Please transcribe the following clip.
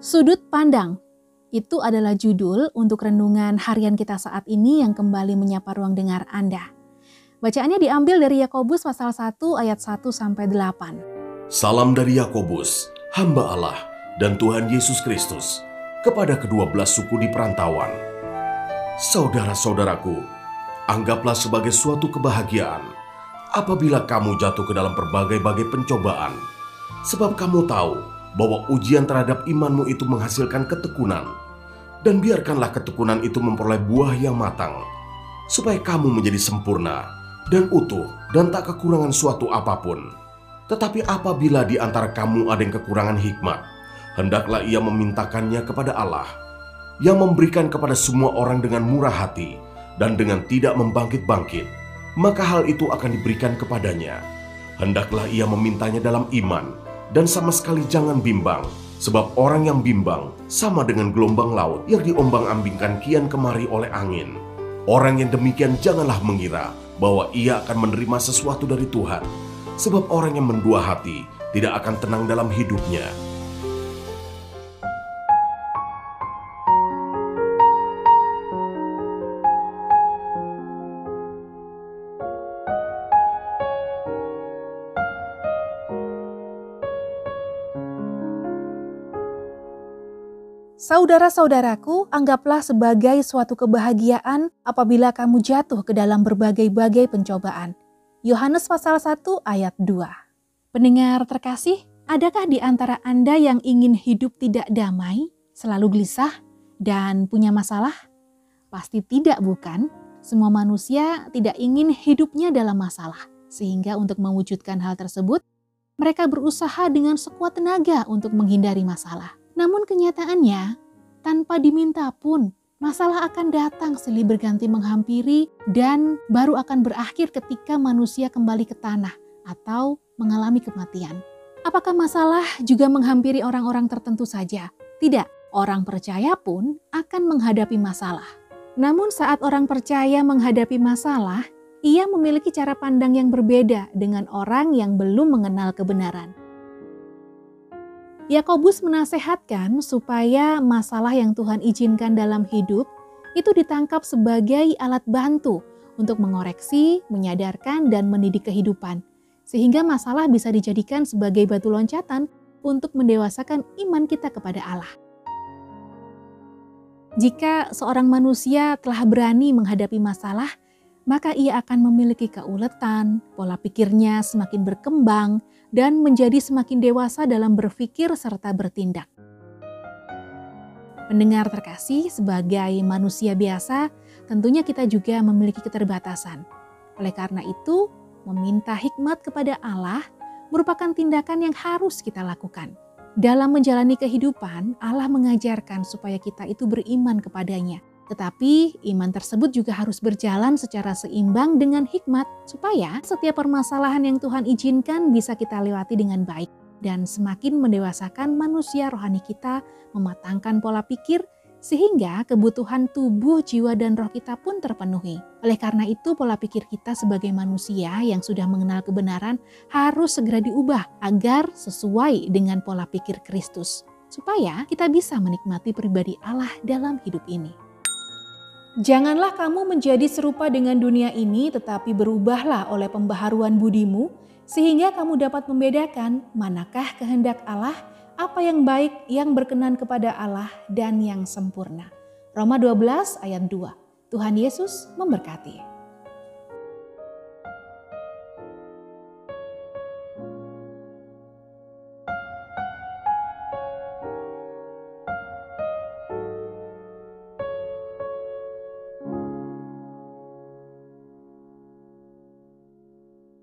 Sudut pandang itu adalah judul untuk renungan harian kita saat ini yang kembali menyapa ruang dengar Anda. Bacaannya diambil dari Yakobus pasal 1 ayat 1 sampai 8. Salam dari Yakobus, hamba Allah dan Tuhan Yesus Kristus, kepada kedua belas suku di perantauan. Saudara-saudaraku, anggaplah sebagai suatu kebahagiaan apabila kamu jatuh ke dalam berbagai-bagai pencobaan, sebab kamu tahu bahwa ujian terhadap imanmu itu menghasilkan ketekunan, dan biarkanlah ketekunan itu memperoleh buah yang matang, supaya kamu menjadi sempurna dan utuh dan tak kekurangan suatu apa pun. Tetapi apabila di antara kamu ada yang kekurangan hikmat, hendaklah ia memintakannya kepada Allah, yang memberikan kepada semua orang dengan murah hati dan dengan tidak membangkit-bangkit, maka hal itu akan diberikan kepadanya. Hendaklah ia memintanya dalam iman, dan sama sekali jangan bimbang, sebab orang yang bimbang sama dengan gelombang laut yang diombang-ambingkan kian kemari oleh angin. Orang yang demikian janganlah mengira bahwa ia akan menerima sesuatu dari Tuhan, sebab orang yang mendua hati tidak akan tenang dalam hidupnya. Saudara-saudaraku, anggaplah sebagai suatu kebahagiaan apabila kamu jatuh ke dalam berbagai-bagai pencobaan. Yohanes pasal 1 ayat 2. Pendengar terkasih, adakah di antara Anda yang ingin hidup tidak damai, selalu gelisah, dan punya masalah? Pasti tidak bukan? Semua manusia tidak ingin hidupnya dalam masalah. Sehingga untuk mewujudkan hal tersebut, mereka berusaha dengan sekuat tenaga untuk menghindari masalah. Namun kenyataannya, tanpa diminta pun, masalah akan datang silih berganti menghampiri dan baru akan berakhir ketika manusia kembali ke tanah atau mengalami kematian. Apakah masalah juga menghampiri orang-orang tertentu saja? Tidak, orang percaya pun akan menghadapi masalah. Namun saat orang percaya menghadapi masalah, ia memiliki cara pandang yang berbeda dengan orang yang belum mengenal kebenaran. Yakobus menasehatkan supaya masalah yang Tuhan izinkan dalam hidup itu ditangkap sebagai alat bantu untuk mengoreksi, menyadarkan, dan mendidik kehidupan, sehingga masalah bisa dijadikan sebagai batu loncatan untuk mendewasakan iman kita kepada Allah. Jika seorang manusia telah berani menghadapi masalah, maka ia akan memiliki keuletan, pola pikirnya semakin berkembang, dan menjadi semakin dewasa dalam berpikir serta bertindak. Pendengar terkasih, sebagai manusia biasa, tentunya kita juga memiliki keterbatasan. Oleh karena itu, meminta hikmat kepada Allah merupakan tindakan yang harus kita lakukan. Dalam menjalani kehidupan, Allah mengajarkan supaya kita itu beriman kepadanya, tetapi iman tersebut juga harus berjalan secara seimbang dengan hikmat supaya setiap permasalahan yang Tuhan izinkan bisa kita lewati dengan baik dan semakin mendewasakan manusia rohani kita, mematangkan pola pikir sehingga kebutuhan tubuh, jiwa, dan roh kita pun terpenuhi. Oleh karena itu, pola pikir kita sebagai manusia yang sudah mengenal kebenaran harus segera diubah agar sesuai dengan pola pikir Kristus, supaya kita bisa menikmati pribadi Allah dalam hidup ini. Janganlah kamu menjadi serupa dengan dunia ini, tetapi berubahlah oleh pembaharuan budimu, sehingga kamu dapat membedakan manakah kehendak Allah, apa yang baik, yang berkenan kepada Allah, dan yang sempurna. Roma 12 ayat 2. Tuhan Yesus memberkati.